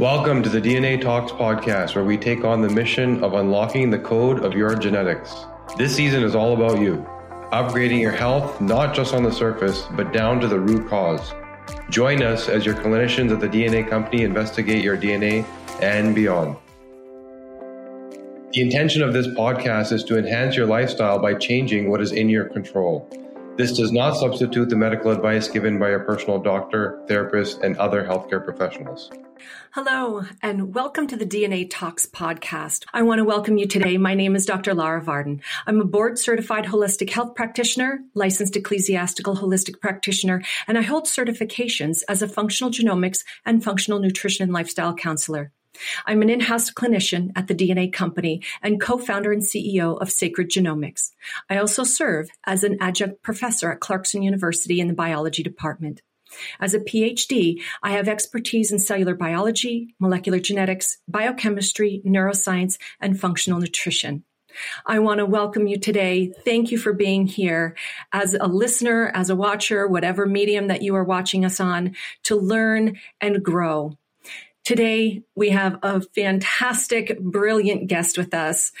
Welcome to the DNA Talks podcast, where we take on the mission of unlocking the code of your genetics. This season is all about you, upgrading your health not just on the surface, but down to the root cause. Join us as your clinicians at the DNA company investigate your DNA and beyond. The intention of this podcast is to enhance your lifestyle by changing what is in your control. This does not substitute the medical advice given by your personal doctor, therapist, and other healthcare professionals. Hello, and welcome to the DNA Talks podcast. I want to welcome you today. My name is Dr. Lara Varden. I'm a board certified holistic health practitioner, licensed ecclesiastical holistic practitioner, and I hold certifications as a functional genomics and functional nutrition and lifestyle counselor. I'm an in-house clinician at the DNA company and co-founder and CEO of Sacred Genomics. I also serve as an adjunct professor at Clarkson University in the biology department. As a PhD, I have expertise in cellular biology, molecular genetics, biochemistry, neuroscience, and functional nutrition. I want to welcome you today. Thank you for being here as a listener, as a watcher, whatever medium that you are watching us on, to learn and grow. Today, we have a fantastic, brilliant guest with us,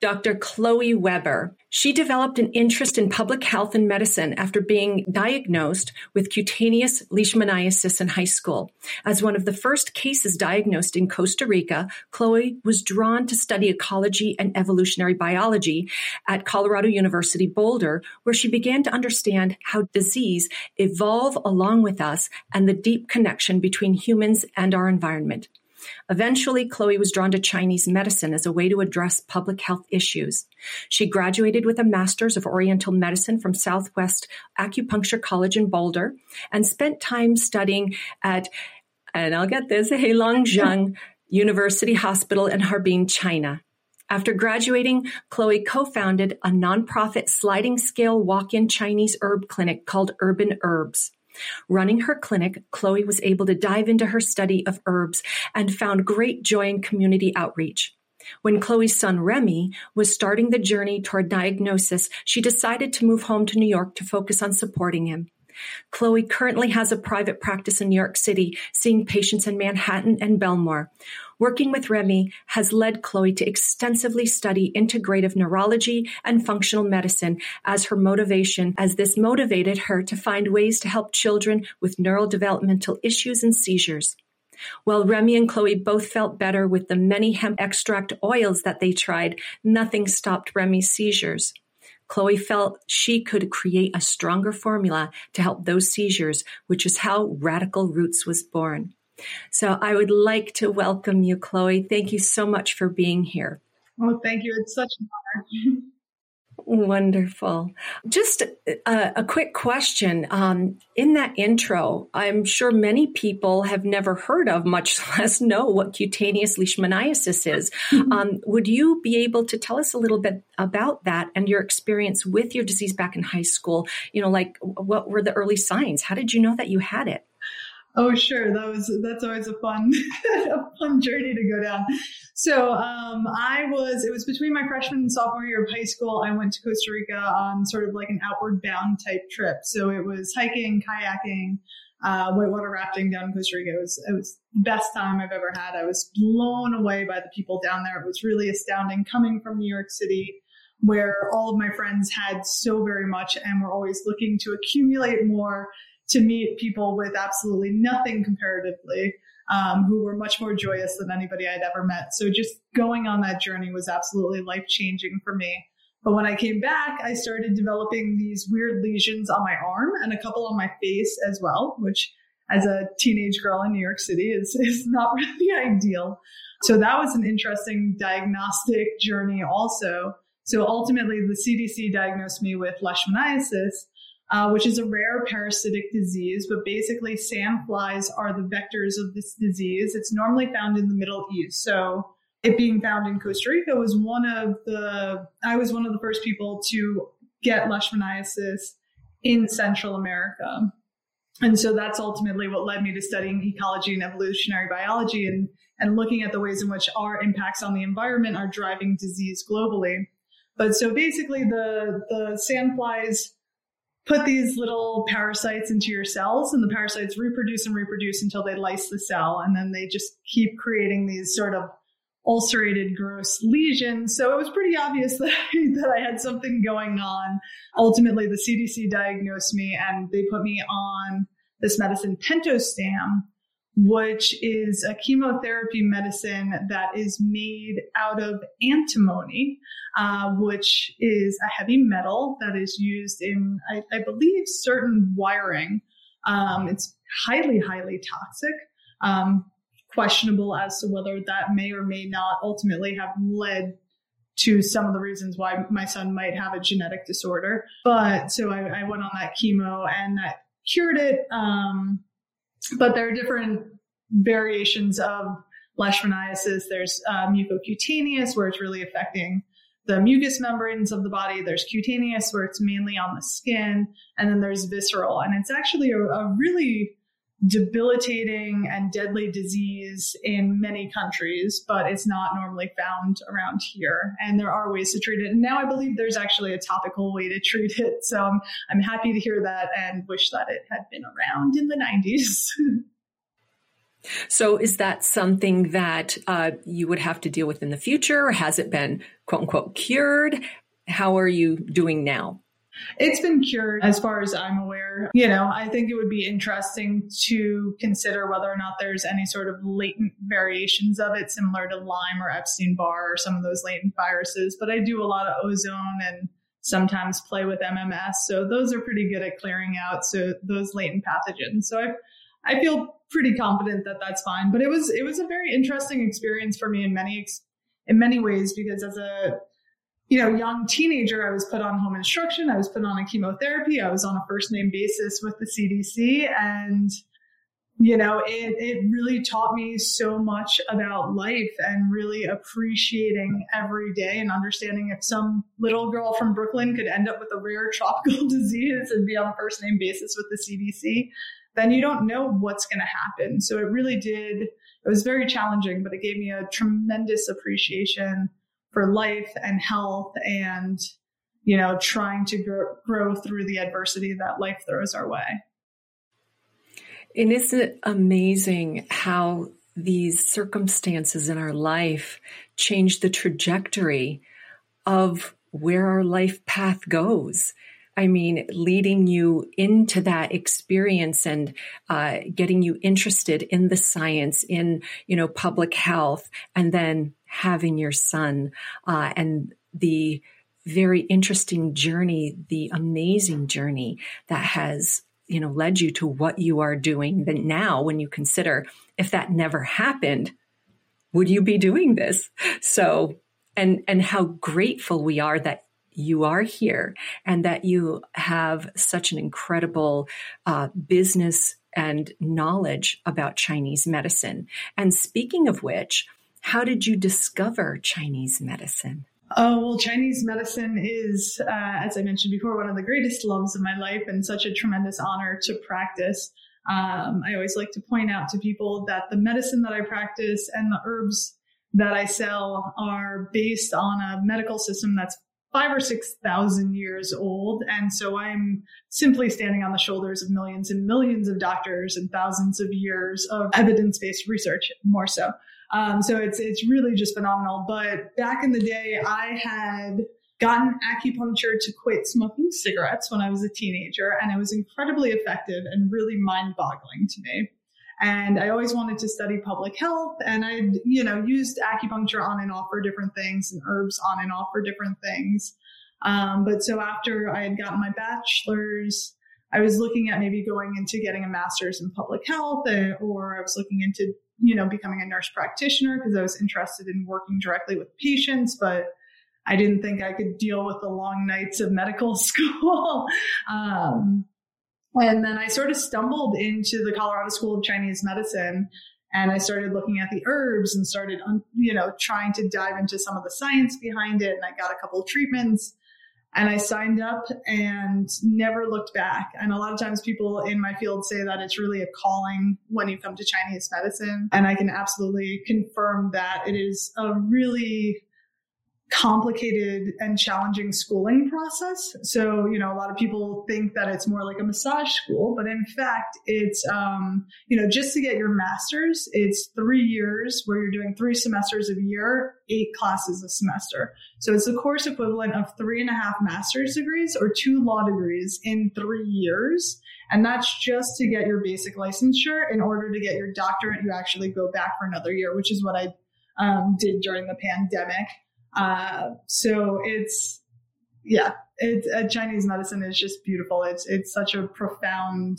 Dr. Chloe Weber. She developed an interest in public health and medicine after being diagnosed with cutaneous leishmaniasis in high school. As one of the first cases diagnosed in Costa Rica, Chloe was drawn to study ecology and evolutionary biology at Colorado University Boulder, where she began to understand how disease evolve along with us and the deep connection between humans and our environment. Eventually, Chloe was drawn to Chinese medicine as a way to address public health issues. She graduated with a master's of Oriental medicine from Southwest Acupuncture College in Boulder and spent time studying at, and I'll get this, Heilongjiang University Hospital in Harbin, China. After graduating, Chloe co-founded a nonprofit sliding scale walk-in Chinese herb clinic called Urban Herbs. Running her clinic, Chloe was able to dive into her study of herbs and found great joy in community outreach. When Chloe's son Remy was starting the journey toward diagnosis, she decided to move home to New York to focus on supporting him. Chloe currently has a private practice in New York City, seeing patients in Manhattan and Bellmore. Working with Remy has led Chloe to extensively study integrative neurology and functional medicine as her motivation, as this motivated her to find ways to help children with neurodevelopmental issues and seizures. While Remy and Chloe both felt better with the many hemp extract oils that they tried, nothing stopped Remy's seizures. Chloe felt she could create a stronger formula to help those seizures, which is how Radical Roots was born. So I would like to welcome you, Chloe. Thank you so much for being here. Oh, thank you. It's such an honor. Wonderful. Just a, a quick question. Um, in that intro, I'm sure many people have never heard of, much less know what cutaneous leishmaniasis is. Mm-hmm. Um, would you be able to tell us a little bit about that and your experience with your disease back in high school? You know, like what were the early signs? How did you know that you had it? Oh, sure. That was that's always a fun a fun journey to go down. So um, I was it was between my freshman and sophomore year of high school. I went to Costa Rica on sort of like an outward bound type trip. So it was hiking, kayaking, uh, whitewater rafting down in Costa Rica. It was it was the best time I've ever had. I was blown away by the people down there. It was really astounding coming from New York City where all of my friends had so very much and were always looking to accumulate more to meet people with absolutely nothing comparatively, um, who were much more joyous than anybody I'd ever met. So just going on that journey was absolutely life changing for me. But when I came back, I started developing these weird lesions on my arm and a couple on my face as well, which as a teenage girl in New York City is, is not really ideal. So that was an interesting diagnostic journey also. So ultimately the CDC diagnosed me with leishmaniasis, uh, which is a rare parasitic disease, but basically sandflies are the vectors of this disease. It's normally found in the Middle East. So it being found in Costa Rica was one of the, I was one of the first people to get leishmaniasis in Central America. And so that's ultimately what led me to studying ecology and evolutionary biology and, and looking at the ways in which our impacts on the environment are driving disease globally. But so basically the, the sandflies put these little parasites into your cells and the parasites reproduce and reproduce until they lyse the cell and then they just keep creating these sort of ulcerated gross lesions. So it was pretty obvious that I, that I had something going on. Ultimately the cdc diagnosed me and they put me on this medicine pentostam which is a chemotherapy medicine that is made out of antimony, uh, which is a heavy metal that is used in, I, I believe, certain wiring. Um, it's highly, highly toxic. Um, questionable as to whether that may or may not ultimately have led to some of the reasons why my son might have a genetic disorder. But so I, I went on that chemo and that cured it. Um, but there are different variations of leishmaniasis. There's uh, mucocutaneous, where it's really affecting the mucous membranes of the body. There's cutaneous, where it's mainly on the skin. And then there's visceral. And it's actually a, a really debilitating and deadly disease in many countries, but it's not normally found around here. And there are ways to treat it. And now I believe there's actually a topical way to treat it. So I'm, I'm happy to hear that and wish that it had been around in the 90s. So, is that something that uh, you would have to deal with in the future? Or has it been quote unquote cured? How are you doing now? It's been cured as far as I'm aware. You know, I think it would be interesting to consider whether or not there's any sort of latent variations of it, similar to Lyme or Epstein Barr or some of those latent viruses. But I do a lot of ozone and sometimes play with MMS. So those are pretty good at clearing out so those latent pathogens. So I I feel pretty confident that that's fine. But it was it was a very interesting experience for me in many in many ways because as a you know young teenager, I was put on home instruction, I was put on a chemotherapy, I was on a first name basis with the CDC, and you know it it really taught me so much about life and really appreciating every day and understanding if some little girl from Brooklyn could end up with a rare tropical disease and be on a first name basis with the CDC then you don't know what's going to happen. So it really did, it was very challenging, but it gave me a tremendous appreciation for life and health and, you know, trying to grow, grow through the adversity that life throws our way. And isn't it amazing how these circumstances in our life change the trajectory of where our life path goes? I mean, leading you into that experience and uh, getting you interested in the science, in you know public health, and then having your son uh, and the very interesting journey, the amazing journey that has you know led you to what you are doing. That now, when you consider if that never happened, would you be doing this? So, and and how grateful we are that you are here and that you have such an incredible uh, business and knowledge about Chinese medicine. And speaking of which, how did you discover Chinese medicine? Oh, well, Chinese medicine is, uh, as I mentioned before, one of the greatest loves of my life and such a tremendous honor to practice. Um, I always like to point out to people that the medicine that I practice and the herbs that I sell are based on a medical system that's five or six thousand years old. And so I'm simply standing on the shoulders of millions and millions of doctors and thousands of years of evidence based research, more so. Um, so it's, it's really just phenomenal. But back in the day, I had gotten acupuncture to quit smoking cigarettes when I was a teenager, and it was incredibly effective and really mind boggling to me. And I always wanted to study public health and I'd, you know, used acupuncture on and off for different things and herbs on and off for different things. Um, but so after I had gotten my bachelor's, I was looking at maybe going into getting a master's in public health uh, or I was looking into, you know, becoming a nurse practitioner because I was interested in working directly with patients, but I didn't think I could deal with the long nights of medical school. um, and then I sort of stumbled into the Colorado School of Chinese Medicine and I started looking at the herbs and started, you know, trying to dive into some of the science behind it. And I got a couple of treatments and I signed up and never looked back. And a lot of times people in my field say that it's really a calling when you come to Chinese medicine. And I can absolutely confirm that it is a really complicated and challenging schooling process. So, you know, a lot of people think that it's more like a massage school, but in fact, it's, um, you know, just to get your master's, it's three years where you're doing three semesters a year, eight classes a semester. So it's the course equivalent of three and a half master's degrees or two law degrees in three years. And that's just to get your basic licensure. In order to get your doctorate, you actually go back for another year, which is what I um, did during the pandemic. Uh, so it's, yeah, it's uh, Chinese medicine is just beautiful. It's, it's such a profound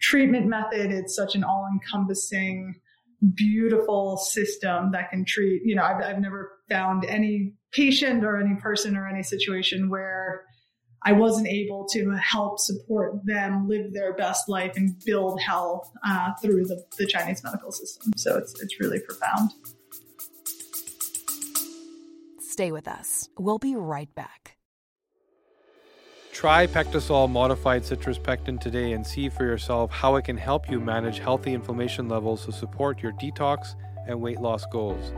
treatment method. It's such an all encompassing, beautiful system that can treat, you know, I've, I've never found any patient or any person or any situation where I wasn't able to help support them live their best life and build health uh, through the, the Chinese medical system. So it's, it's really profound. Stay with us. We'll be right back. Try PectaSol modified citrus pectin today and see for yourself how it can help you manage healthy inflammation levels to support your detox and weight loss goals.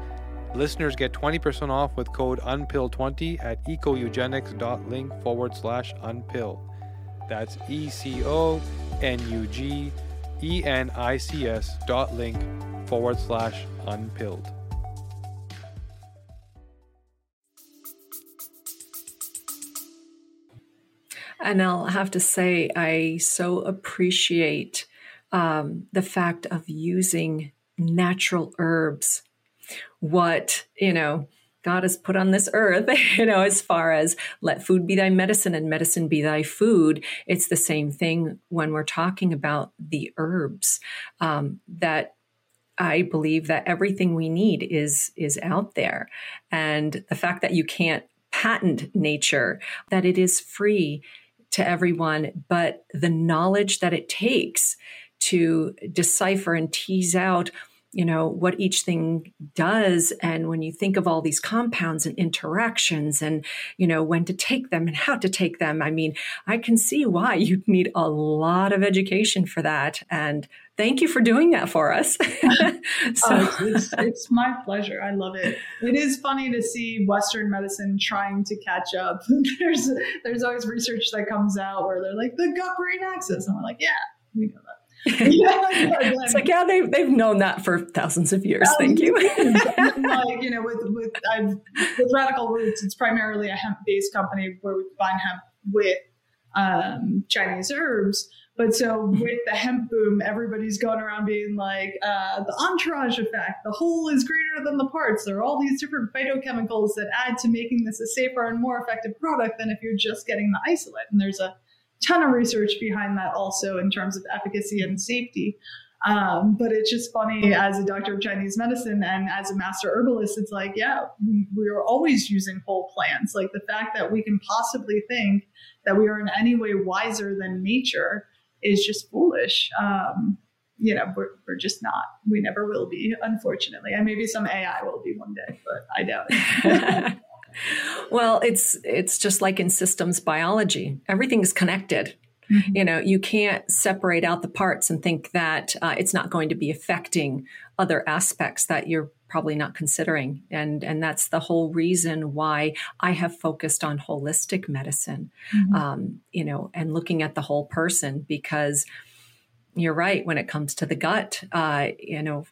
Listeners get 20% off with code UNPILL20 at econugenics.link forward slash unpill. That's E C O N U G E N I C S dot link forward slash unpilled. And I'll have to say, I so appreciate um, the fact of using natural herbs. What, you know, God has put on this earth, you know, as far as let food be thy medicine and medicine be thy food. It's the same thing when we're talking about the herbs um, that I believe that everything we need is is out there, and the fact that you can't patent nature, that it is free to everyone, but the knowledge that it takes to decipher and tease out you know what each thing does. And when you think of all these compounds and interactions and you know when to take them and how to take them i mean i can see why you'd need a lot of education for that. And thank you for doing that for us. So oh, it's, it's, my pleasure. I love it. It is funny to see western medicine trying to catch up. There's there's always research that comes out where they're like the gut brain axis. And we're like yeah we know that it's like yeah they've, they've known that for thousands of years. Thank you. like you know with with I've, with radical roots it's primarily a hemp based company where we combine hemp with um, chinese herbs. But so with the hemp boom everybody's going around being like uh, the entourage effect the whole is greater than the parts. There are all these different phytochemicals that add to making this a safer and more effective product than if you're just getting the isolate. And there's a ton of research behind that also in terms of efficacy and safety. Um, but it's just funny as a doctor of Chinese medicine and as a master herbalist, it's like, yeah, we, are always using whole plants. Like the fact that we can possibly think that we are in any way wiser than nature is just foolish. Um, you know, we're, we're just not. We never will be, unfortunately. And maybe some AI will be one day, but I doubt it. well, it's it's just like in systems biology. Everything is connected. Mm-hmm. You know, you can't separate out the parts and think that uh, it's not going to be affecting other aspects that you're probably not considering. And and that's the whole reason why I have focused on holistic medicine. Mm-hmm. Um, you know, and looking at the whole person because you're right when it comes to the gut. Uh, you know,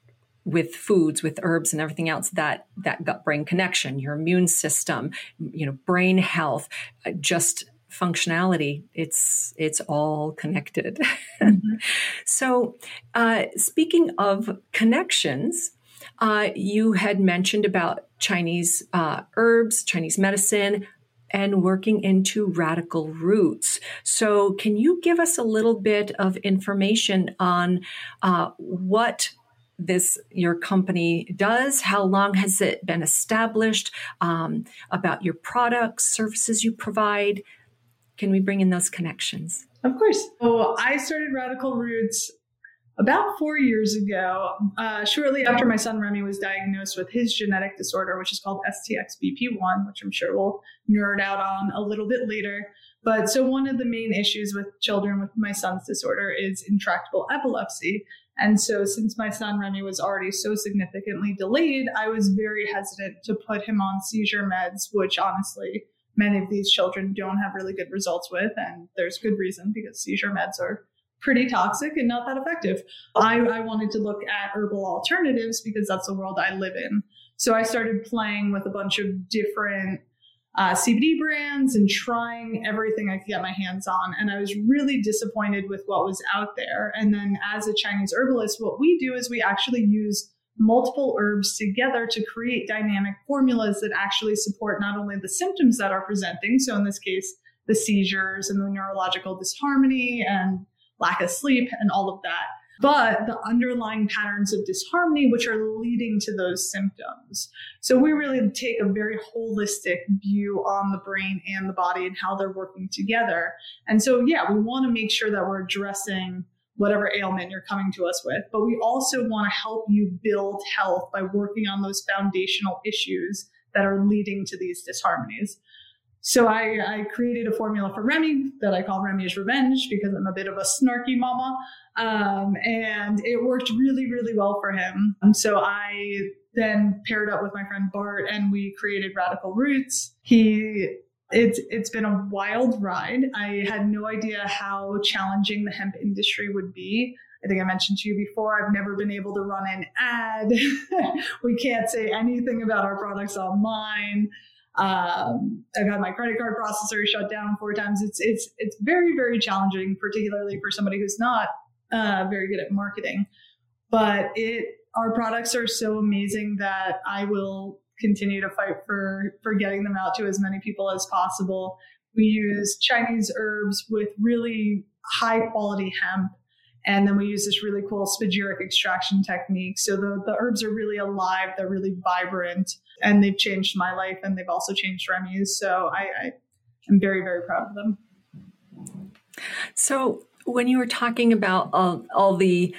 with foods with herbs and everything else that that gut brain connection your immune system you know brain health uh, just functionality it's it's all connected mm-hmm. so uh, speaking of connections uh, you had mentioned about chinese uh, herbs chinese medicine and working into radical roots. So, can you give us a little bit of information on uh, what this your company does? How long has it been established um, about your products services you provide? Can we bring in those connections? Of course. So i started radical roots about four years ago uh, shortly after my son remy was diagnosed with his genetic disorder which is called stxbp1 which i'm sure we'll nerd out on a little bit later. But so one of the main issues with children with my son's disorder is intractable epilepsy And so, since my son Remy was already so significantly delayed, I was very hesitant to put him on seizure meds, which honestly, many of these children don't have really good results with. And there's good reason because seizure meds are pretty toxic and not that effective. I, I wanted to look at herbal alternatives because that's the world I live in. So I started playing with a bunch of different uh, CBD brands and trying everything I could get my hands on. And I was really disappointed with what was out there. And then as a Chinese herbalist, what we do is we actually use multiple herbs together to create dynamic formulas that actually support not only the symptoms that are presenting, so in this case, the seizures and the neurological disharmony and lack of sleep and all of that, but the underlying patterns of disharmony, which are leading to those symptoms. So we really take a very holistic view on the brain and the body and how they're working together. And so, yeah, we want to make sure that we're addressing whatever ailment you're coming to us with, but we also want to help you build health by working on those foundational issues that are leading to these disharmonies. So I, I, created a formula for Remy that I call Remy's Revenge because I'm a bit of a snarky mama. Um, and it worked really, really well for him. And so I then paired up with my friend Bart and we created Radical Roots. He it's it's been a wild ride. I had no idea how challenging the hemp industry would be. I think I mentioned to you before, I've never been able to run an ad. we can't say anything about our products online. Um, I've had my credit card processor shut down four times. It's it's it's very very challenging, particularly for somebody who's not uh, very good at marketing. But it our products are so amazing that I will continue to fight for for getting them out to as many people as possible. We use Chinese herbs with really high quality hemp and then we use this really cool spagyric extraction technique. So the, the herbs are really alive, they're really vibrant, and they've changed my life and they've also changed Remy's. So I, I am very, very proud of them. So when you were talking about all, all the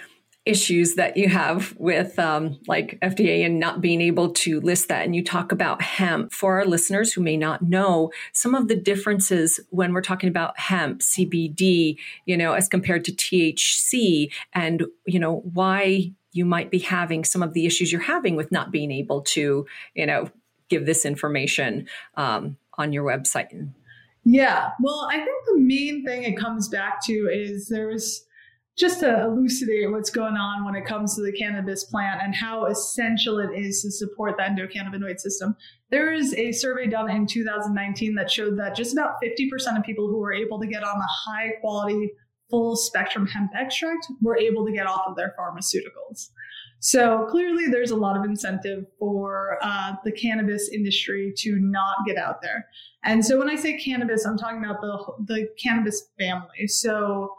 issues that you have with um, like FDA and not being able to list that. And you talk about hemp. For our listeners who may not know, some of the differences when we're talking about hemp, CBD, you know, as compared to THC, and, you know, why you might be having some of the issues you're having with not being able to, you know, give this information um, on your website. Yeah. Well, I think the main thing it comes back to is there's just to elucidate what's going on when it comes to the cannabis plant and how essential it is to support the endocannabinoid system. There is a survey done in 2019 that showed that just about 50% of people who were able to get on a high quality full spectrum hemp extract were able to get off of their pharmaceuticals. So clearly, there's a lot of incentive for uh, the cannabis industry to not get out there. And so when I say cannabis, I'm talking about the the cannabis family. So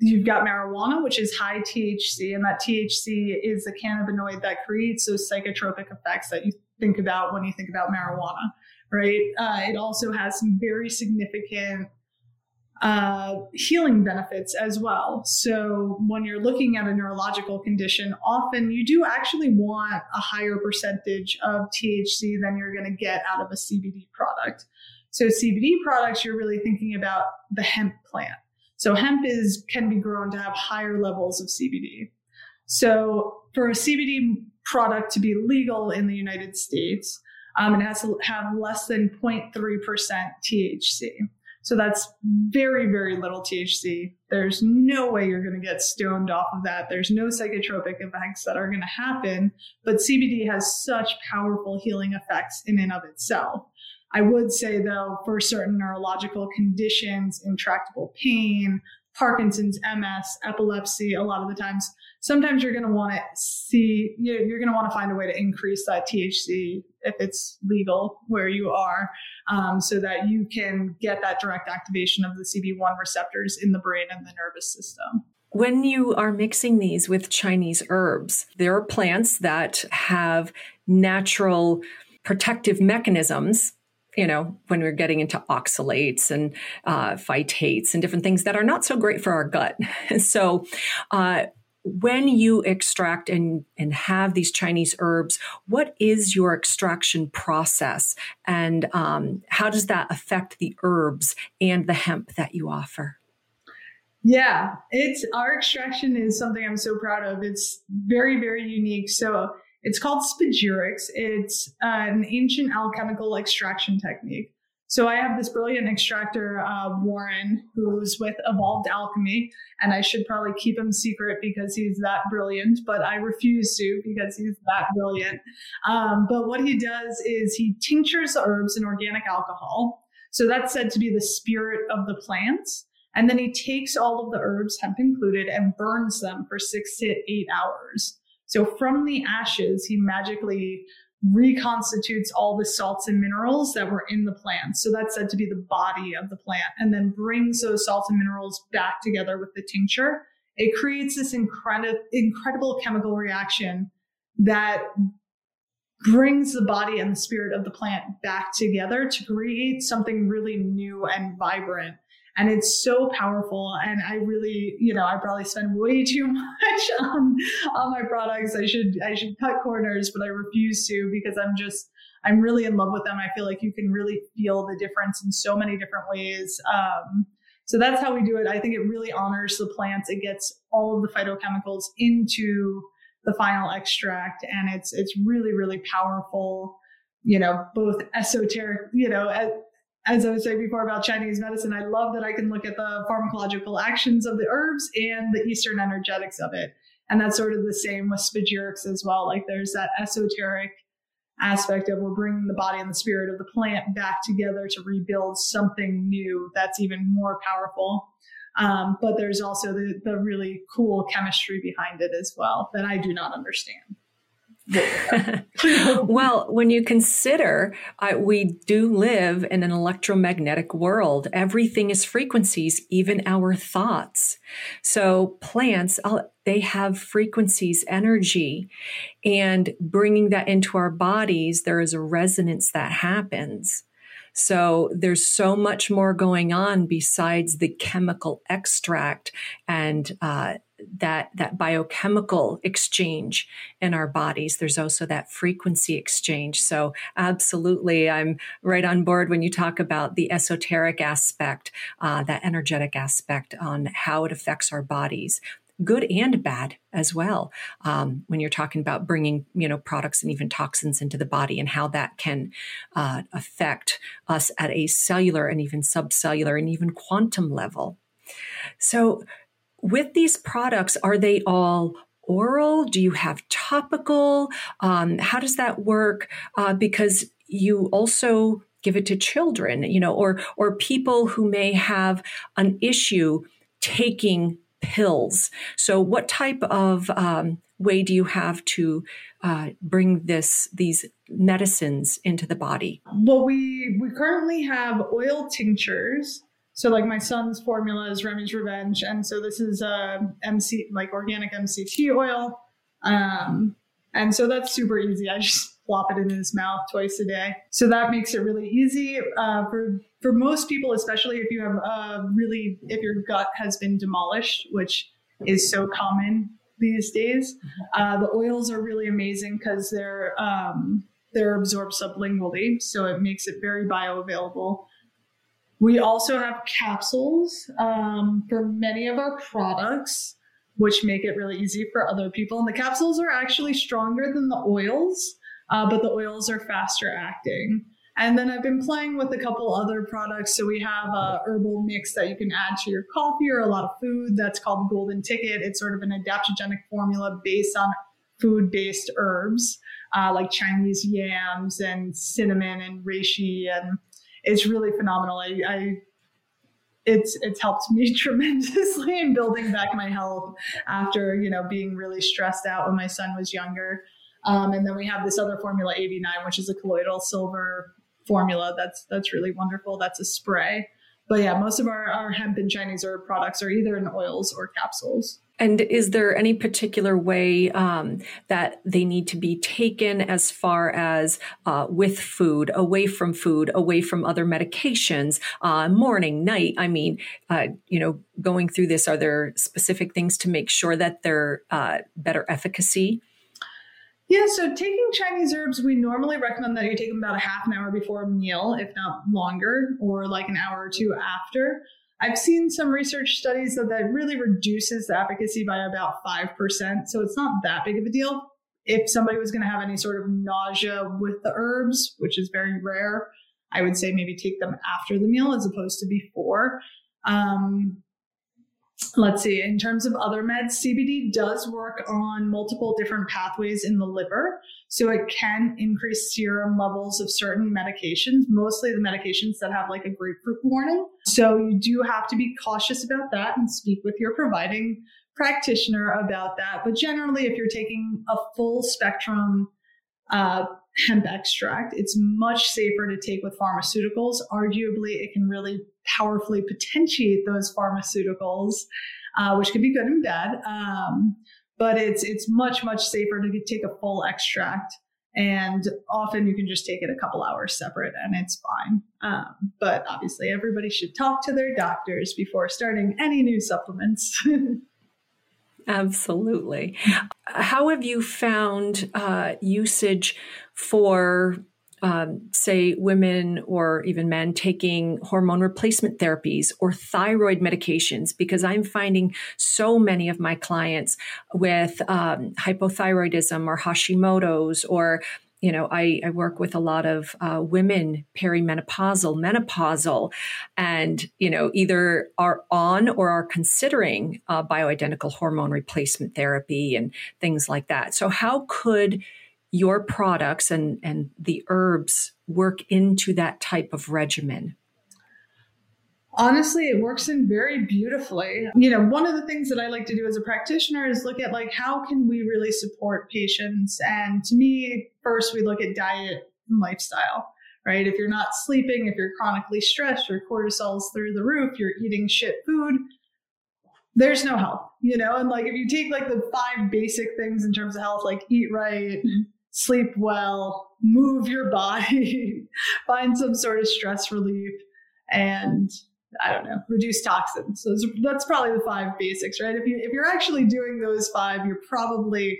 you've got marijuana, which is high THC, and that THC is a cannabinoid that creates those psychotropic effects that you think about when you think about marijuana, right? Uh, it also has some very significant uh, healing benefits as well. So when you're looking at a neurological condition, often you do actually want a higher percentage of THC than you're going to get out of a CBD product. So CBD products, you're really thinking about the hemp plant so hemp is can be grown to have higher levels of CBD. So for a CBD product to be legal in the United States, um, it has to have less than 0.3% THC. So that's very, very little THC. There's no way you're going to get stoned off of that. There's no psychotropic effects that are going to happen. But CBD has such powerful healing effects in and of itself. I would say, though, for certain neurological conditions, intractable pain, Parkinson's, MS, epilepsy, a lot of the times, sometimes you're going to want to see, you're going to want to find a way to increase that THC if it's legal where you are, um, so that you can get that direct activation of the CB1 receptors in the brain and the nervous system. When you are mixing these with Chinese herbs, there are plants that have natural protective mechanisms you know, when we're getting into oxalates and uh, phytates and different things that are not so great for our gut. so, uh, when you extract and, and have these Chinese herbs, what is your extraction process and um, how does that affect the herbs and the hemp that you offer? Yeah, it's our extraction is something I'm so proud of. It's very, very unique. So it's called spagyrics. It's uh, an ancient alchemical extraction technique. So I have this brilliant extractor, uh, Warren, who's with Evolved Alchemy, and I should probably keep him secret because he's that brilliant, but I refuse to because he's that brilliant. Um, but what he does is he tinctures herbs in organic alcohol. So that's said to be the spirit of the plants. And then he takes all of the herbs, hemp included, and burns them for six to eight hours. So from the ashes, he magically reconstitutes all the salts and minerals that were in the plant. So that's said to be the body of the plant and then brings those salts and minerals back together with the tincture. It creates this incredible, incredible chemical reaction that brings the body and the spirit of the plant back together to create something really new and vibrant and it's so powerful. And I really, you know, I probably spend way too much on on my products. I should I should cut corners, but I refuse to because I'm just I'm really in love with them. I feel like you can really feel the difference in so many different ways. Um, so that's how we do it. I think it really honors the plants. It gets all of the phytochemicals into the final extract, and it's it's really really powerful. You know, both esoteric, you know, as I was saying before about Chinese medicine, I love that I can look at the pharmacological actions of the herbs and the Eastern energetics of it. And that's sort of the same with spagyrics as well. Like there's that esoteric aspect of we're bringing the body and the spirit of the plant back together to rebuild something new that's even more powerful. Um, but there's also the, the really cool chemistry behind it as well that I do not understand. well, when you consider we do live in an electromagnetic world, everything is frequencies, even our thoughts. So plants, uh, they have frequencies, energy, and bringing that into our bodies, there is a resonance that happens. So there's so much more going on besides the chemical extract and uh, that that biochemical exchange in our bodies. There's also that frequency exchange. So absolutely i'm right on board when you talk about the esoteric aspect uh, that energetic aspect on how it affects our bodies good and bad as well. Um, when you're talking about bringing you know products and even toxins into the body and how that can uh, affect us at a cellular and even subcellular and even quantum level. So with these products, are they all oral? Do you have topical? Um, how does that work? Uh, because you also give it to children, you know, or or people who may have an issue taking pills. So, what type of um, way do you have to uh, bring this these medicines into the body? Well, we we currently have oil tinctures so like my son's formula is Remy's Revenge, and so this is uh, MC like organic MCT oil, um, and so that's super easy. I just plop it in his mouth twice a day. So that makes it really easy uh, for for most people, especially if you have uh, really if your gut has been demolished, which is so common these days. Uh, the oils are really amazing because they're um, they're absorbed sublingually, so it makes it very bioavailable. We also have capsules um, for many of our products, which make it really easy for other people. And the capsules are actually stronger than the oils, uh, but the oils are faster acting. And then I've been playing with a couple other products. So we have a herbal mix that you can add to your coffee or a lot of food. That's called Golden Ticket. It's sort of an adaptogenic formula based on food-based herbs uh, like Chinese yams and cinnamon and reishi and it's really phenomenal. I, I it's it's helped me tremendously in building back my health after you know being really stressed out when my son was younger. Um, and then we have this other formula 89, which is a colloidal silver formula. That's that's really wonderful. That's a spray. But yeah, most of our, our hemp and Chinese herb products are either in oils or capsules. And is there any particular way um, that they need to be taken as far as uh, with food, away from food, away from other medications, uh, morning, night? I mean, uh, you know, going through this, are there specific things to make sure that they're uh, better efficacy? Yeah, so taking Chinese herbs, we normally recommend that you take them about a half an hour before a meal, if not longer, or like an hour or two after. I've seen some research studies that that really reduces the efficacy by about 5%. So it's not that big of a deal. If somebody was going to have any sort of nausea with the herbs, which is very rare, I would say maybe take them after the meal as opposed to before. Um, let's see, in terms of other meds, CBD does work on multiple different pathways in the liver. So it can increase serum levels of certain medications, mostly the medications that have like a grapefruit warning. So you do have to be cautious about that and speak with your providing practitioner about that. But generally, if you're taking a full spectrum uh, hemp extract. It's much safer to take with pharmaceuticals. Arguably, it can really powerfully potentiate those pharmaceuticals, uh, which can be good and bad. Um, but it's it's much much safer to take a full extract, and often you can just take it a couple hours separate, and it's fine. Um, but obviously, everybody should talk to their doctors before starting any new supplements. Absolutely. How have you found uh, usage for, um, say, women or even men taking hormone replacement therapies or thyroid medications? Because I'm finding so many of my clients with um, hypothyroidism or Hashimoto's or you know, I, I, work with a lot of uh, women perimenopausal, menopausal, and, you know, either are on or are considering uh, bioidentical hormone replacement therapy and things like that. So, how could your products and, and the herbs work into that type of regimen? honestly it works in very beautifully. You know one of the things that i like to do as a practitioner is look at like how can we really support patients? And to me first we look at diet and lifestyle right? If you're not sleeping if you're chronically stressed your cortisol's through the roof you're eating shit food there's no health you know? And like if you take like the five basic things in terms of health like eat right sleep well move your body find some sort of stress relief and I don't know, reduce toxins. So that's probably the five basics, right? If you if you're actually doing those five, you're probably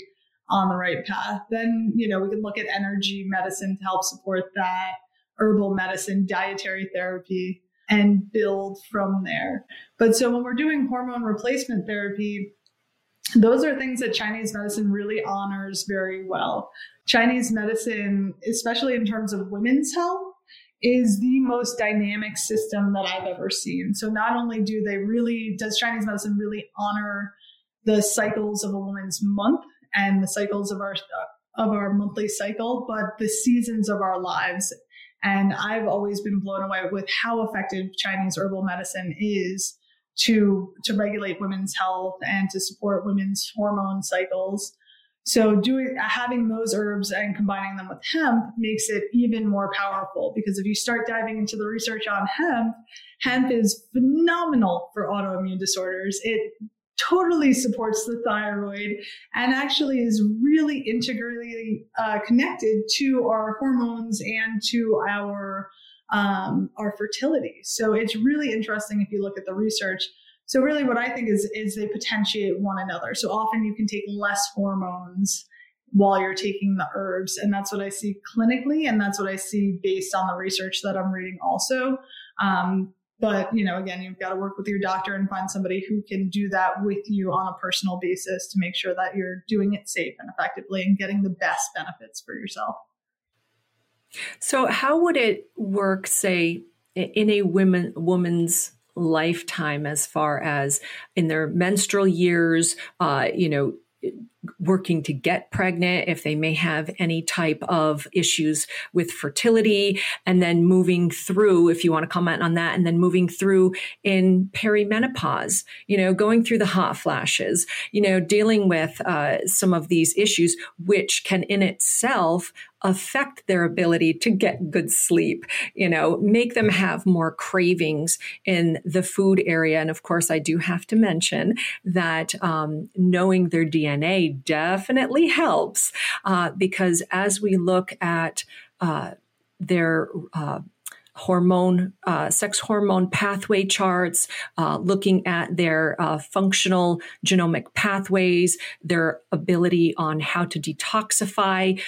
on the right path. Then you know we can look at energy medicine to help support that, herbal medicine, dietary therapy, and build from there. But so when we're doing hormone replacement therapy, those are things that Chinese medicine really honors very well. Chinese medicine, especially in terms of women's health, is the most dynamic system that I've ever seen. So not only do they really does Chinese medicine really honor the cycles of a woman's month and the cycles of our of our monthly cycle, but the seasons of our lives. And I've always been blown away with how effective Chinese herbal medicine is to to regulate women's health and to support women's hormone cycles. So doing having those herbs and combining them with hemp makes it even more powerful because if you start diving into the research on hemp, hemp is phenomenal for autoimmune disorders. It totally supports the thyroid and actually is really integrally uh, connected to our hormones and to our um, our fertility. So it's really interesting if you look at the research so really what I think is is they potentiate one another. So often you can take less hormones while you're taking the herbs and that's what I see clinically and that's what I see based on the research that I'm reading also. Um, but you know again you've got to work with your doctor and find somebody who can do that with you on a personal basis to make sure that you're doing it safe and effectively and getting the best benefits for yourself so how would it work say in a women woman's lifetime as far as in their menstrual years, uh, you know, working to get pregnant, if they may have any type of issues with fertility, and then moving through, if you want to comment on that, and then moving through in perimenopause, you know, going through the hot flashes, you know, dealing with uh, some of these issues, which can in itself affect their ability to get good sleep, you know, make them have more cravings in the food area. And of course, I do have to mention that um, knowing their DNA definitely helps uh, because as we look at uh, their uh, hormone, uh, sex hormone pathway charts, uh, looking at their uh, functional genomic pathways, their ability on how to detoxify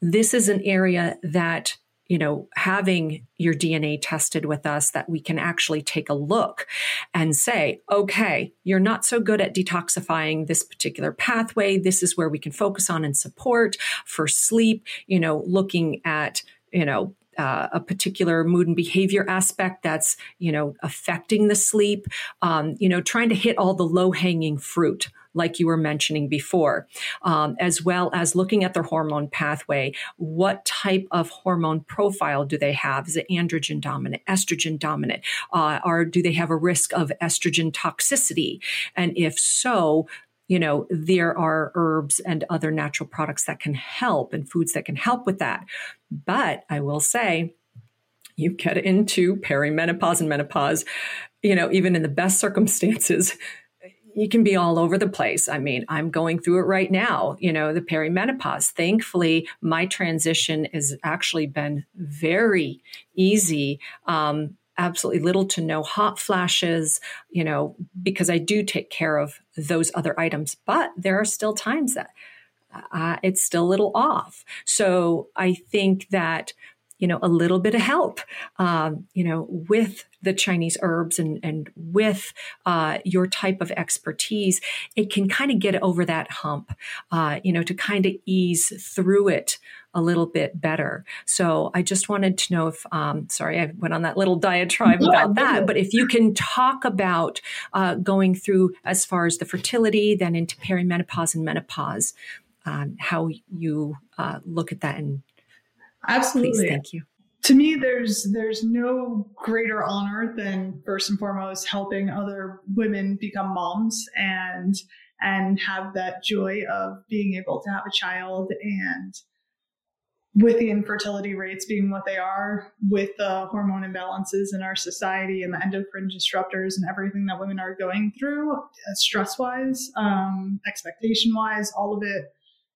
this is an area that you know, having your DNA tested with us that we can actually take a look and say, okay, you're not so good at detoxifying this particular pathway. This is where we can focus on and support for sleep, you know, looking at, you know, uh, a particular mood and behavior aspect that's you know affecting the sleep um, you know trying to hit all the low hanging fruit like you were mentioning before, um, as well as looking at their hormone pathway. What type of hormone profile do they have? Is it androgen dominant, estrogen dominant? Uh, or do they have a risk of estrogen toxicity? And if so, you know, there are herbs and other natural products that can help and foods that can help with that. But I will say, you get into perimenopause and menopause, you know, even in the best circumstances, you can be all over the place. I mean, I'm going through it right now, you know, the perimenopause. Thankfully, my transition has actually been very easy. Um, absolutely little to no hot flashes, you know, because I do take care of those other items. But there are still times that uh, it's still a little off. So I think that you know, a little bit of help, um, you know, with the Chinese herbs and, and with uh, your type of expertise, it can kind of get over that hump, uh, you know, to kind of ease through it a little bit better. So I just wanted to know if, um, sorry, I went on that little diatribe about that, but if you can talk about uh, going through as far as the fertility, then into perimenopause and menopause, um, how you uh, look at that and Absolutely. Please, thank you. To me, there's there's no greater honor than first and foremost helping other women become moms and and have that joy of being able to have a child and with the infertility rates being what they are, with the hormone imbalances in our society and the endocrine disruptors and everything that women are going through, uh, stress wise, um, expectation wise, all of it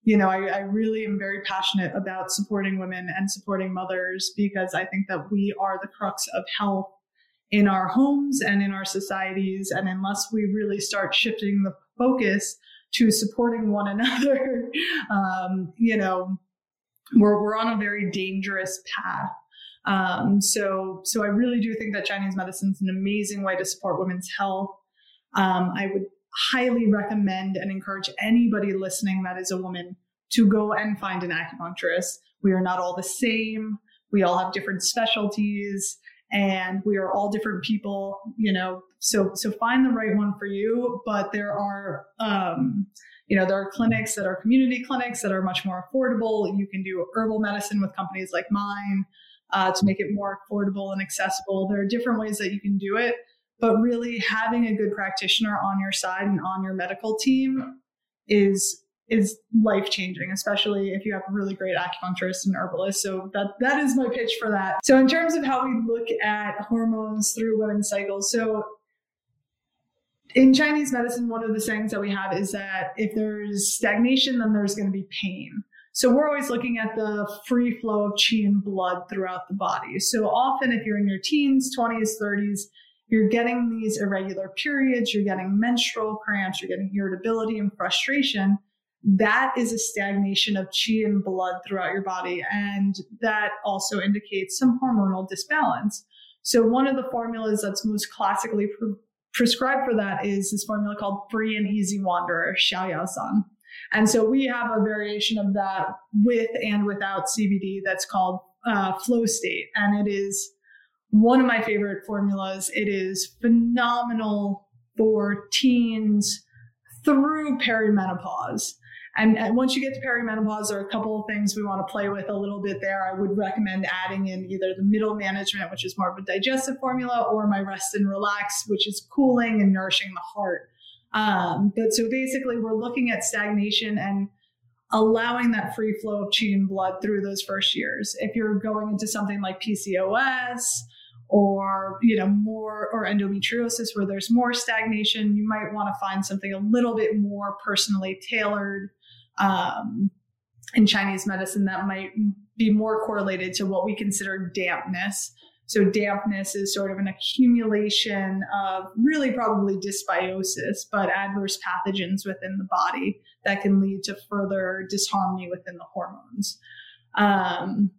you know, I, I, really am very passionate about supporting women and supporting mothers because I think that we are the crux of health in our homes and in our societies. And unless we really start shifting the focus to supporting one another, um, you know, we're, we're on a very dangerous path. Um, so, so I really do think that Chinese medicine is an amazing way to support women's health. Um, I would highly recommend and encourage anybody listening that is a woman to go and find an acupuncturist. We are not all the same. We all have different specialties and we are all different people, you know, so, so find the right one for you. But there are, um, you know, there are clinics that are community clinics that are much more affordable. You can do herbal medicine with companies like mine uh, to make it more affordable and accessible. There are different ways that you can do it but really having a good practitioner on your side and on your medical team is is life changing, especially if you have a really great acupuncturist and herbalist. So that that is my pitch for that. So in terms of how we look at hormones through women's cycles, so in Chinese medicine, one of the sayings that we have is that if there's stagnation, then there's going to be pain. So we're always looking at the free flow of qi and blood throughout the body. So often, if you're in your teens, 20s, 30s, you're getting these irregular periods, you're getting menstrual cramps, you're getting irritability and frustration. That is a stagnation of qi and blood throughout your body. And that also indicates some hormonal disbalance. So, one of the formulas that's most classically pre- prescribed for that is this formula called Free and Easy Wanderer, Xiao San. And so we have a variation of that with and without CBD that's called uh, Flow State. And it is one of my favorite formulas. It is phenomenal for teens through perimenopause. And, and, once you get to perimenopause, there are a couple of things we want to play with a little bit there. I would recommend adding in either the middle management, which is more of a digestive formula, or my rest and relax, which is cooling and nourishing the heart. Um, but so basically, we're looking at stagnation and allowing that free flow of qi and blood through those first years. If you're going into something like PCOS, or you know more or endometriosis where there's more stagnation you might want to find something a little bit more personally tailored um, in chinese medicine that might be more correlated to what we consider dampness. So dampness is sort of an accumulation of really probably dysbiosis but adverse pathogens within the body that can lead to further disharmony within the hormones. Um,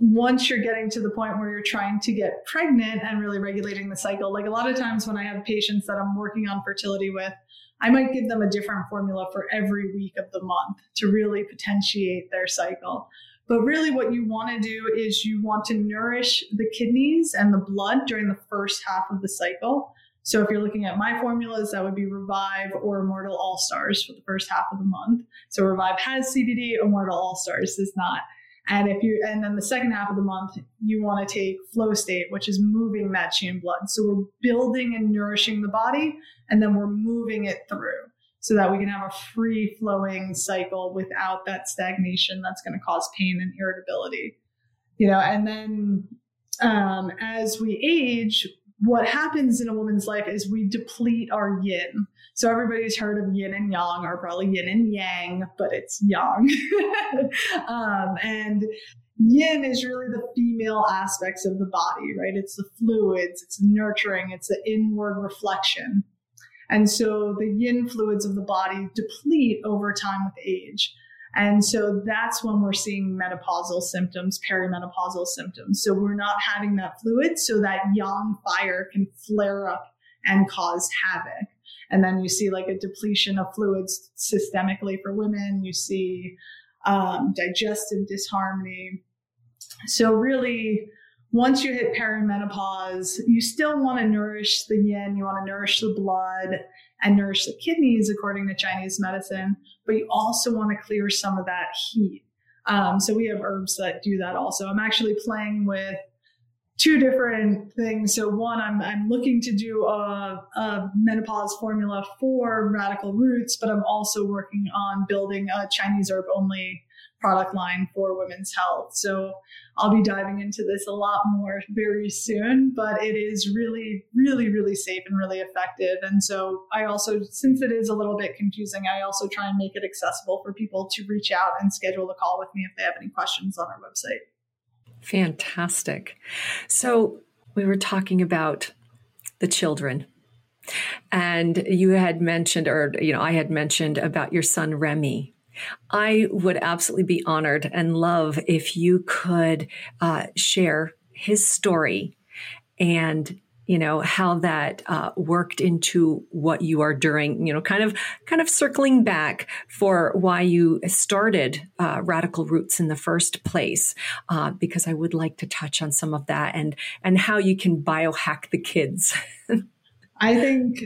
once you're getting to the point where you're trying to get pregnant and really regulating the cycle, like a lot of times when I have patients that I'm working on fertility with, I might give them a different formula for every week of the month to really potentiate their cycle. But really, what you want to do is you want to nourish the kidneys and the blood during the first half of the cycle. So, if you're looking at my formulas, that would be Revive or Immortal All Stars for the first half of the month. So, Revive has CBD, Immortal All Stars does not. And if you and then the second half of the month, you want to take flow state, which is moving that qi and blood. So we're building and nourishing the body, and then we're moving it through so that we can have a free flowing cycle without that stagnation that's going to cause pain and irritability. You know, and then um, as we age, what happens in a woman's life is we deplete our yin. So everybody's heard of yin and yang, or probably yin and yang, but it's yang. um, and yin is really the female aspects of the body, right? It's the fluids, it's nurturing, it's the inward reflection. And so the yin fluids of the body deplete over time with age. And so that's when we're seeing menopausal symptoms, perimenopausal symptoms. So we're not having that fluid, so that yang fire can flare up and cause havoc. And then you see like a depletion of fluids systemically for women. You see um, digestive disharmony. So really, once you hit perimenopause, you still want to nourish the yin, you want to nourish the blood and nourish the kidneys according to Chinese medicine, but you also want to clear some of that heat. Um, so we have herbs that do that also. I'm actually playing with two different things. So one, I'm, I'm looking to do a, a, menopause formula for radical roots, but I'm also working on building a Chinese herb only product line for women's health. So I'll be diving into this a lot more very soon, but it is really, really, really safe and really effective. And so I also, since it is a little bit confusing, I also try and make it accessible for people to reach out and schedule a call with me if they have any questions on our website. Fantastic. So we were talking about the children. And you had mentioned, or, you know, I had mentioned about your son, Remy. I would absolutely be honored and love if you could uh, share his story and you know how that uh, worked into what you are doing you know kind of kind of circling back for why you started uh, radical roots in the first place uh, because i would like to touch on some of that and and how you can biohack the kids i think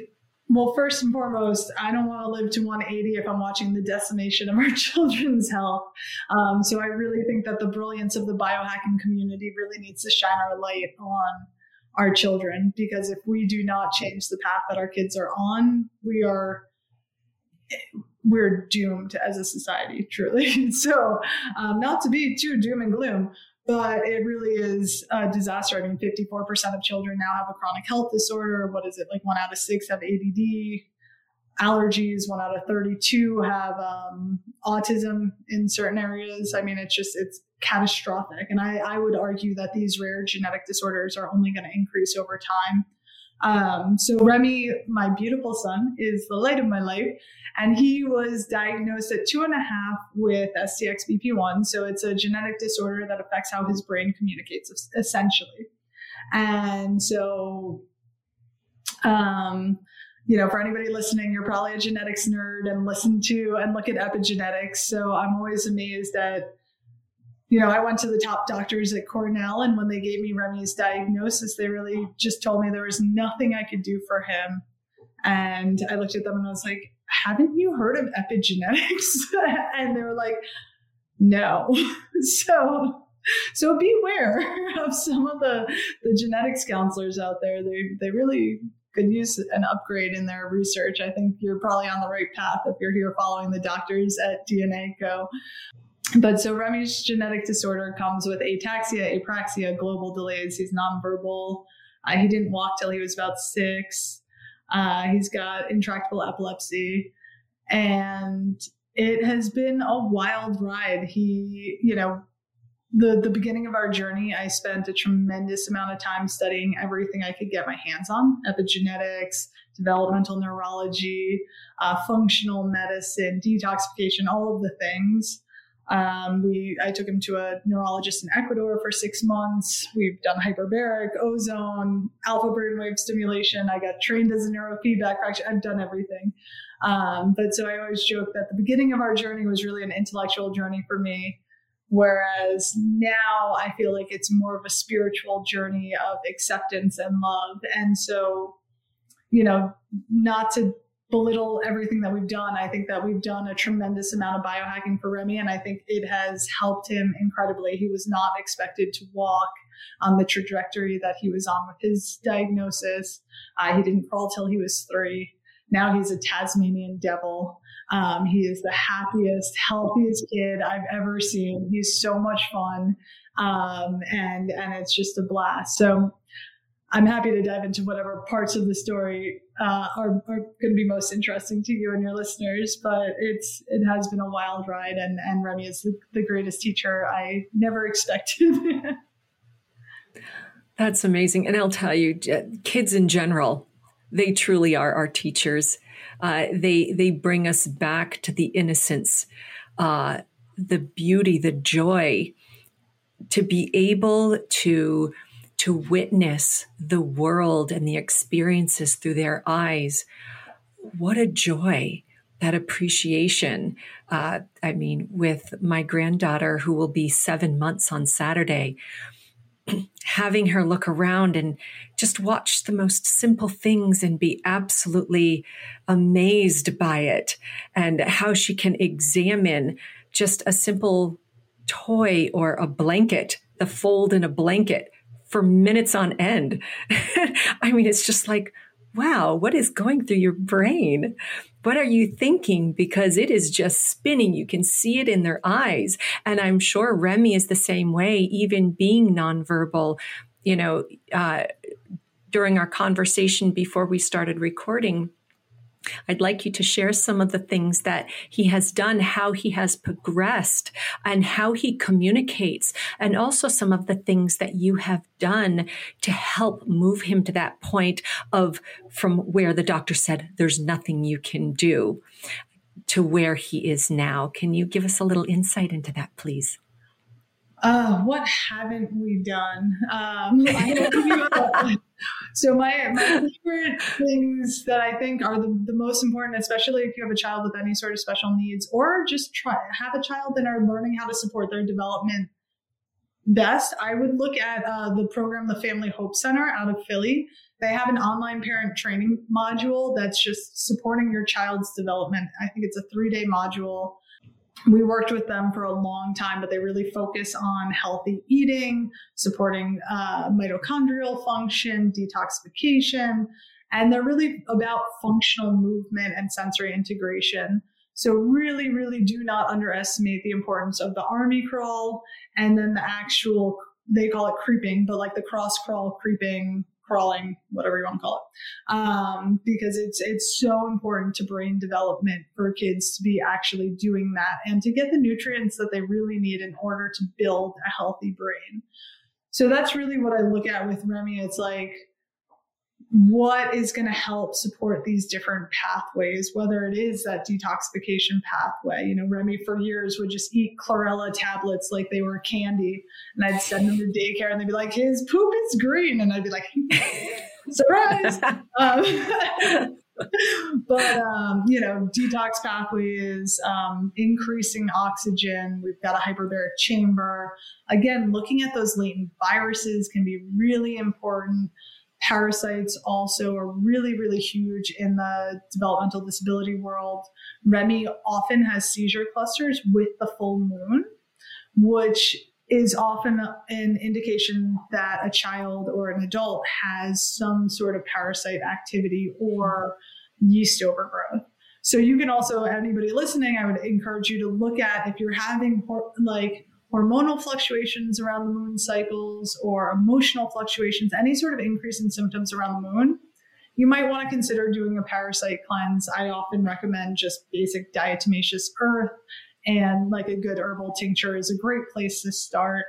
well, first and foremost, I don't want to live to 180 if I'm watching the decimation of our children's health. Um, so I really think that the brilliance of the biohacking community really needs to shine our light on our children because if we do not change the path that our kids are on, we are we're doomed as a society, truly. so, um, not to be too doom and gloom, but it really is a disaster. I mean, 54% of children now have a chronic health disorder. What is it? Like one out of six have ADD, allergies, one out of 32 have um, autism in certain areas. I mean, it's just, it's catastrophic. And I, I would argue that these rare genetic disorders are only going to increase over time. Um, so Remy, my beautiful son, is the light of my life. And he was diagnosed at two and a half with STXBP1. So it's a genetic disorder that affects how his brain communicates, essentially. And so, um, you know, for anybody listening, you're probably a genetics nerd and listen to and look at epigenetics. So I'm always amazed at you know, I went to the top doctors at Cornell, and when they gave me Remy's diagnosis, they really just told me there was nothing I could do for him. And I looked at them and I was like, haven't you heard of epigenetics? and they were like, no. so, so beware of some of the, the genetics counselors out there. They, they really could use an upgrade in their research. I think you're probably on the right path if you're here following the doctors at DNA Co. But so Remy's genetic disorder comes with ataxia, apraxia, global delays. He's nonverbal. Uh, he didn't walk till he was about six. Uh, he's got intractable epilepsy. And it has been a wild ride. He, you know, the the beginning of our journey, I spent a tremendous amount of time studying everything I could get my hands on: epigenetics, developmental neurology, uh, functional medicine, detoxification, all of the things. Um, we I took him to a neurologist in Ecuador for six months. We've done hyperbaric, ozone, alpha brainwave stimulation. I got trained as a neurofeedback practitioner. I've done everything. Um, but so I always joke that the beginning of our journey was really an intellectual journey for me. Whereas now I feel like it's more of a spiritual journey of acceptance and love. And so, you know, not to belittle everything that we've done. I think that we've done a tremendous amount of biohacking for Remy, and I think it has helped him incredibly. He was not expected to walk on the trajectory that he was on with his diagnosis. Uh, he didn't crawl till he was three. Now he's a Tasmanian devil. Um, he is the happiest, healthiest kid I've ever seen. He's so much fun, um, and and it's just a blast. So I'm happy to dive into whatever parts of the story uh, are, are going to be most interesting to you and your listeners. But it's it has been a wild ride, and and Remy is the, the greatest teacher I never expected. That's amazing, and I'll tell you, kids in general, they truly are our teachers. Uh, they they bring us back to the innocence, uh, the beauty, the joy, to be able to to witness the world and the experiences through their eyes. What a joy! That appreciation. Uh, I mean, with my granddaughter, who will be seven months on Saturday, having her look around and just watch the most simple things and be absolutely amazed by it and how she can examine just a simple toy or a blanket, the fold in a blanket for minutes on end. I mean, it's just like, wow, what is going through your brain? What are you thinking? Because it is just spinning. You can see it in their eyes. And I'm sure Remy is the same way, even being nonverbal. You know, uh, during our conversation before we started recording, I'd like you to share some of the things that he has done, how he has progressed, and how he communicates, and also some of the things that you have done to help move him to that point of from where the doctor said, there's nothing you can do to where he is now. Can you give us a little insight into that, please? Uh, what haven't we done? Um, so my, my favorite things that I think are the, the most important, especially if you have a child with any sort of special needs, or just try have a child and are learning how to support their development best, I would look at uh, the program, the Family Hope Center out of Philly. They have an online parent training module that's just supporting your child's development. I think it's a three day module we worked with them for a long time, but they really focus on healthy eating, supporting uh, mitochondrial function, detoxification, and they're really about functional movement and sensory integration. So, really, really do not underestimate the importance of the army crawl and then the actual, they call it creeping, but like the cross crawl creeping crawling, whatever you want to call it, um, because it's it's so important to brain development for kids to be actually doing that and to get the nutrients that they really need in order to build a healthy brain. So that's really what I look at with Remy. It's like what is going to help support these different pathways, whether it is that detoxification pathway. You know, Remy for years would just eat chlorella tablets like they were candy. And I'd send them to daycare and they'd be like, his poop is green. And I'd be like, surprise. um, but, um, you know, detox pathway is um, increasing oxygen. We've got a hyperbaric chamber. Again, looking at those latent viruses can be really important. Parasites also are really, really huge in the developmental disability world. Remy often has seizure clusters with the full moon, which is often an indication that a child or an adult has some sort of parasite activity or yeast overgrowth. So you can also, anybody listening, I would encourage you to look at if you're having like hormonal fluctuations around the moon cycles or emotional fluctuations, any sort of increase in symptoms around the moon, you might want to consider doing a parasite cleanse. I often recommend just basic diatomaceous earth and like a good herbal tincture is a great place to start.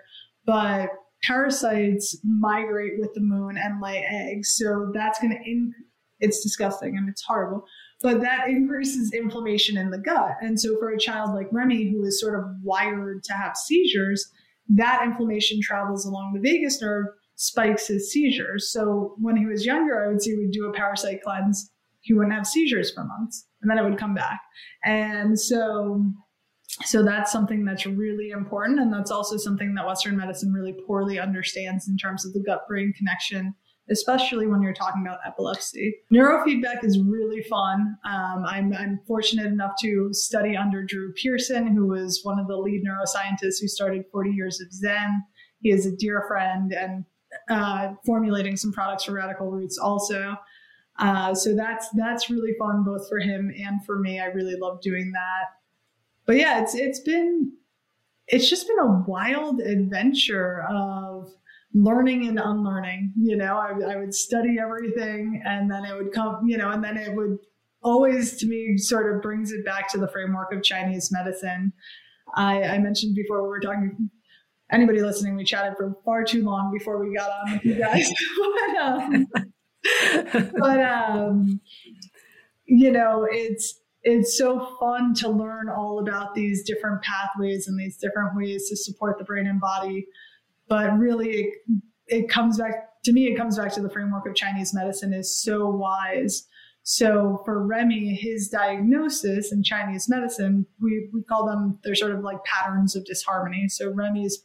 But parasites migrate with the moon and lay eggs. So that's going to, in- it's disgusting and it's horrible. But that increases inflammation in the gut. And so for a child like Remy, who is sort of wired to have seizures, that inflammation travels along the vagus nerve, spikes his seizures. So when he was younger, I would see we'd do a parasite cleanse. He wouldn't have seizures for months, and then it would come back. And so so that's something that's really important and that's also something that western medicine really poorly understands in terms of the gut brain connection especially when you're talking about epilepsy. Neurofeedback is really fun. Um, I'm, I'm, fortunate enough to study under Drew Pearson, who was one of the lead neuroscientists who started 40 Years of Zen. He is a dear friend and uh, formulating some products for Radical Roots also. Uh, so that's that's really fun both for him and for me. I really love doing that. But yeah, it's it's been it's just been a wild adventure of learning and unlearning. You know, I, I would study everything and then it would come, you know, and then it would always to me sort of brings it back to the framework of Chinese medicine. I, I mentioned before we were talking, anybody listening, we chatted for far too long before we got on with you guys. but, um, but um, you know, it's, it's so fun to learn all about these different pathways and these different ways to support the brain and body but really it, it comes back to me it comes back to the framework of chinese medicine is so wise so for Remy, his diagnosis in Chinese medicine, we, we call them, they're sort of like patterns of disharmony. So Remy's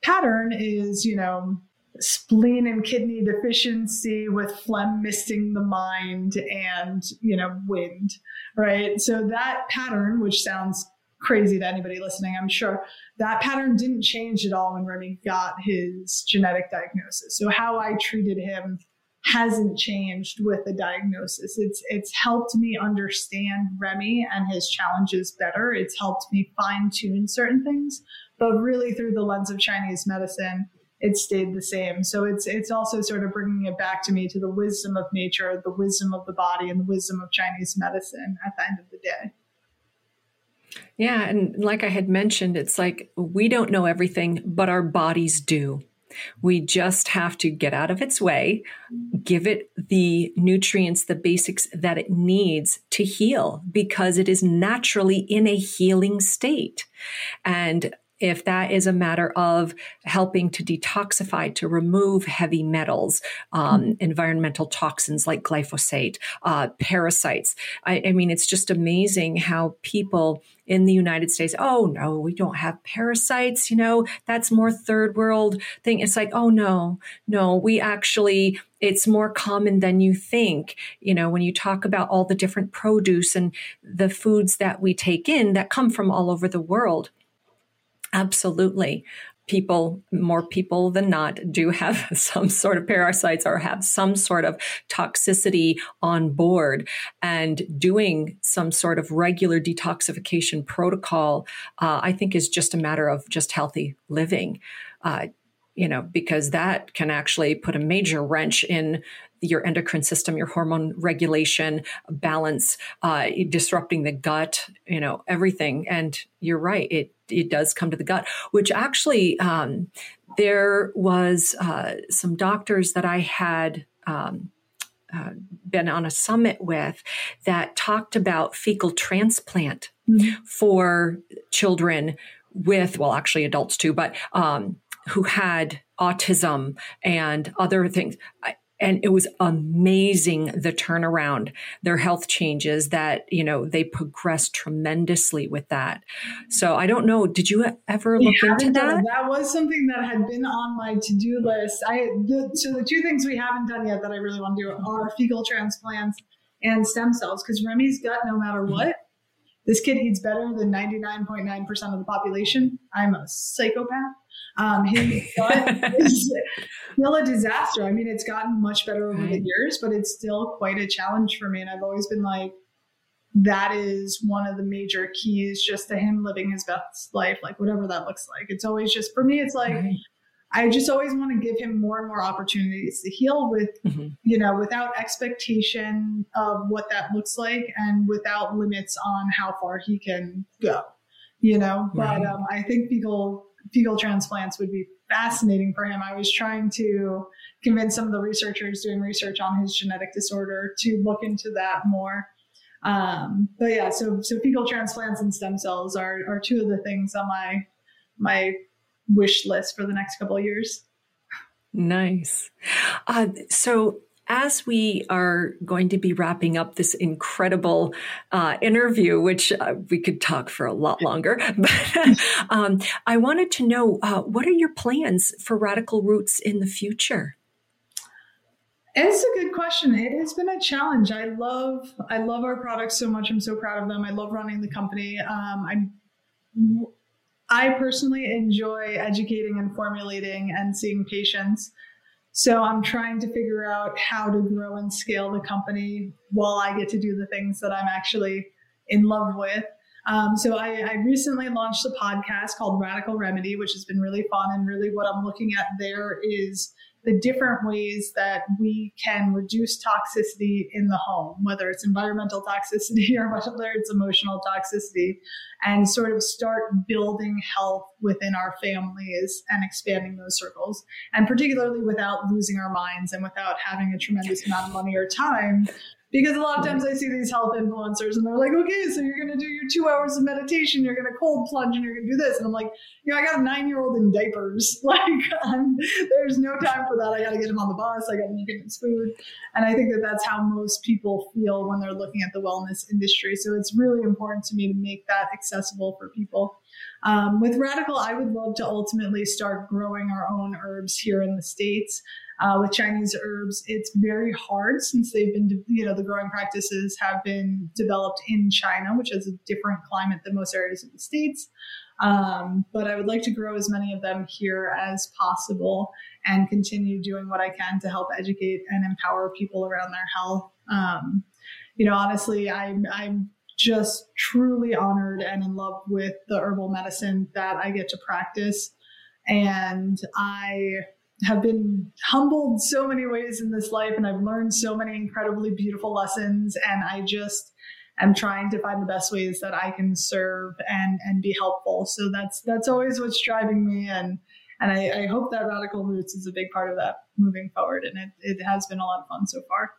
pattern is, you know, spleen and kidney deficiency with phlegm misting the mind and, you know, wind, right? So that pattern, which sounds crazy to anybody listening, I'm sure. That pattern didn't change at all when Remy got his genetic diagnosis. So how I treated him hasn't changed with the diagnosis. It's it's helped me understand Remy and his challenges better. It's helped me fine tune certain things, but really through the lens of Chinese medicine, it stayed the same. So it's it's also sort of bringing it back to me to the wisdom of nature, the wisdom of the body, and the wisdom of Chinese medicine at the end of the day. Yeah. And like I had mentioned, it's like we don't know everything, but our bodies do. We just have to get out of its way, give it the nutrients, the basics that it needs to heal because it is naturally in a healing state. And if that is a matter of helping to detoxify, to remove heavy metals, um, mm-hmm. environmental toxins like glyphosate, uh, parasites. I, I mean, it's just amazing how people in the United States, oh no, we don't have parasites, you know, that's more third world thing. It's like, oh no, no, we actually, it's more common than you think. You know, when you talk about all the different produce and the foods that we take in that come from all over the world. Absolutely. People, more people than not, do have some sort of parasites or have some sort of toxicity on board. And doing some sort of regular detoxification protocol, uh, I think, is just a matter of just healthy living. Uh, you know, because that can actually put a major wrench in your endocrine system, your hormone regulation, balance, uh, disrupting the gut, you know, everything. And you're right, it it does come to the gut, which actually um, there was uh, some doctors that I had. Um, uh, been on a summit with that talked about fecal transplant mm-hmm. for children with, well, actually adults too, but um, who had autism and other things. I, and it was amazing the turnaround their health changes that you know they progressed tremendously with that. So i don't know did you ever look into that? that was something that had been on my to-do list. I the, so the two things we haven't done yet that i really want to do are fecal transplants and stem cells because remy's gut no matter mm-hmm. what this kid eats better than 99.9% of the population. I'm a psychopath um, his gut is still a disaster. I mean, it's gotten much better over the years, but it's still quite a challenge for me. And I've always been like, that is one of the major keys just to him living his best life, like whatever that looks like. It's always just, for me, it's like, right. I just always want to give him more and more opportunities to heal with, mm-hmm. you know, without expectation of what that looks like and without limits on how far he can go, you know. Right. But um, I think fecal fecal transplants would be fascinating for him. I was trying to convince some of the researchers doing research on his genetic disorder to look into that more. Um, but yeah, so so fecal transplants and stem cells are are two of the things on my my wish list for the next couple years. Nice. Uh, so as we are going to be wrapping up this incredible uh, interview, which uh, we could talk for a lot longer, but um, I wanted to know uh, what are your plans for Radical Roots in the future? It's a good question. It has been a challenge. I love I love our products so much. I'm so proud of them. I love running the company. Um, I'm I personally enjoy educating and formulating and seeing patients. So I'm trying to figure out how to grow and scale the company while I get to do the things that I'm actually in love with. Um, so I, I, recently launched a podcast called Radical Remedy, which has been really fun. And really, what I'm looking at there is the different ways that we can reduce toxicity in the home, whether it's environmental toxicity or whether it's emotional toxicity, and sort of start building health within our families and expanding those circles. And particularly without losing our minds and without having a tremendous amount of money or time because a lot of times I see these health influencers and they're like, okay, so you're going to do your two hours of meditation, you're going to cold plunge, and you're going to do this. And I'm like, you know, I got a nine year old in diapers. Like, there's no time for that. I got to get him on the bus, I got to get him his food. And I think that that's how most people feel when they're looking at the wellness industry. So it's really important to me to make that accessible for people. Um, with Radical, I would love to ultimately start growing our own herbs here in the States. Uh, with Chinese herbs, it's very hard since they've been, you know, the growing practices have been developed in China, which has a different climate than most areas of the States. Um, but I would like to grow as many of them here as possible and continue doing what I can to help educate and empower people around their health. Um, you know, honestly, I'm, I'm just truly honored and in love with the herbal medicine that I get to practice. And I have been humbled so many ways in this life and I've learned so many incredibly beautiful lessons and I just am trying to find the best ways that I can serve and and be helpful. So that's that's always what's driving me and and I, I hope that Radical Roots is a big part of that moving forward and it, it has been a lot of fun so far.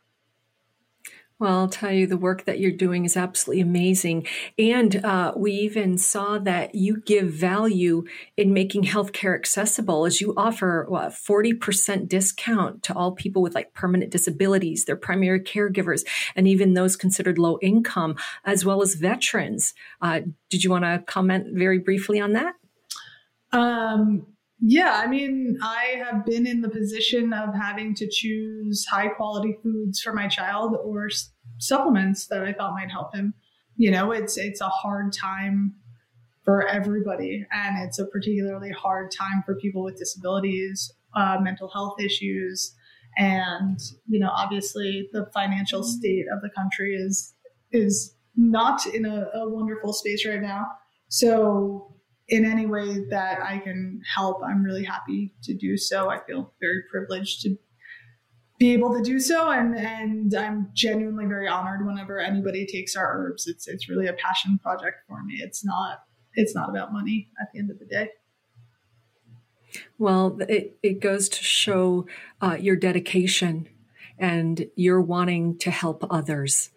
Well, I'll tell you, the work that you're doing is absolutely amazing. And uh, we even saw that you give value in making healthcare accessible as you offer a 40% discount to all people with like permanent disabilities, their primary caregivers, and even those considered low income, as well as veterans. Uh, did you want to comment very briefly on that? Um, yeah, I mean, I have been in the position of having to choose high quality foods for my child or s- supplements that I thought might help him. You know, it's it's a hard time for everybody, and it's a particularly hard time for people with disabilities, uh, mental health issues, and you know, obviously, the financial state of the country is is not in a, a wonderful space right now. So in any way that I can help, I'm really happy to do so. I feel very privileged to be able to do so, and and I'm genuinely very honored whenever anybody takes our herbs. It's it's really a passion project for me. It's not it's not about money at the end of the day. Well, it, it goes to show uh, your dedication and your wanting to help others.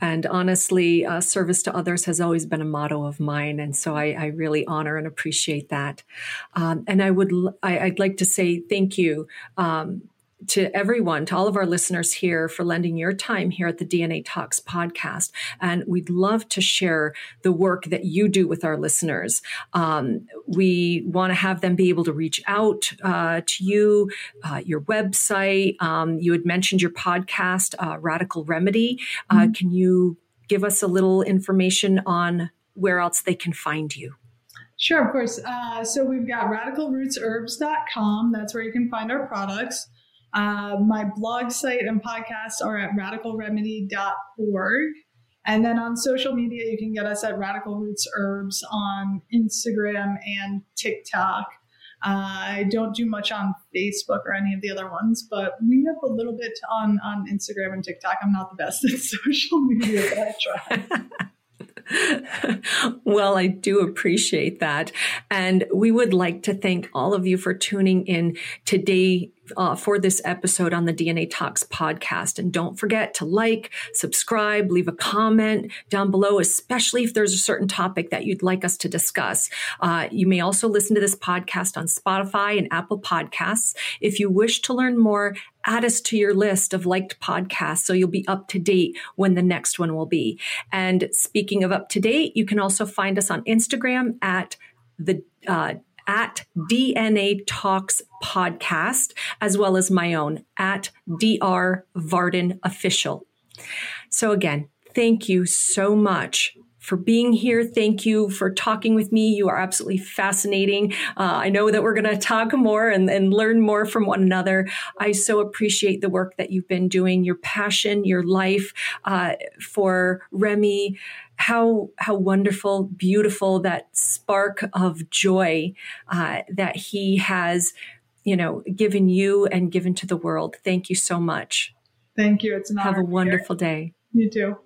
And honestly, uh, service to others has always been a motto of mine, and so I, I really honor and appreciate that. Um, and I would, I, would like to say thank you um, to everyone, to all of our listeners here for lending your time here at the DNA Talks podcast. And we'd love to share the work that you do with our listeners. Um, we want to have them be able to reach out uh, to you, uh, your website. Um, you had mentioned your podcast, uh, Radical Remedy. Uh, mm-hmm. Can you give us a little information on where else they can find you? Sure, of course. Uh, so we've got radicalrootsherbs.com. That's where you can find our products. Uh, my blog site and podcast are at radicalremedy.org. And then on social media, you can get us at Radical Roots Herbs on Instagram and TikTok. Uh, I don't do much on Facebook or any of the other ones, but we have a little bit on, on Instagram and TikTok. I'm not the best at social media, but I try. well, I do appreciate that. And we would like to thank all of you for tuning in today uh, for this episode on the DNA Talks podcast. And don't forget to like, subscribe, leave a comment down below, especially if there's a certain topic that you'd like us to discuss. Uh, you may also listen to this podcast on Spotify and Apple Podcasts. If you wish to learn more, add us to your list of liked podcasts so you'll be up to date when the next one will be. And speaking of up to date, you can also find us on Instagram at the uh, at DNA Talks Podcast, as well as my own at DR Varden Official. So, again, thank you so much for being here. Thank you for talking with me. You are absolutely fascinating. Uh, I know that we're going to talk more and, and, learn more from one another. I so appreciate the work that you've been doing, your passion, your life uh, for Remy how how wonderful, beautiful that spark of joy uh, that he has, you know, given you and given to the world. Thank you so much. Thank you. It's an Have a wonderful day. You too.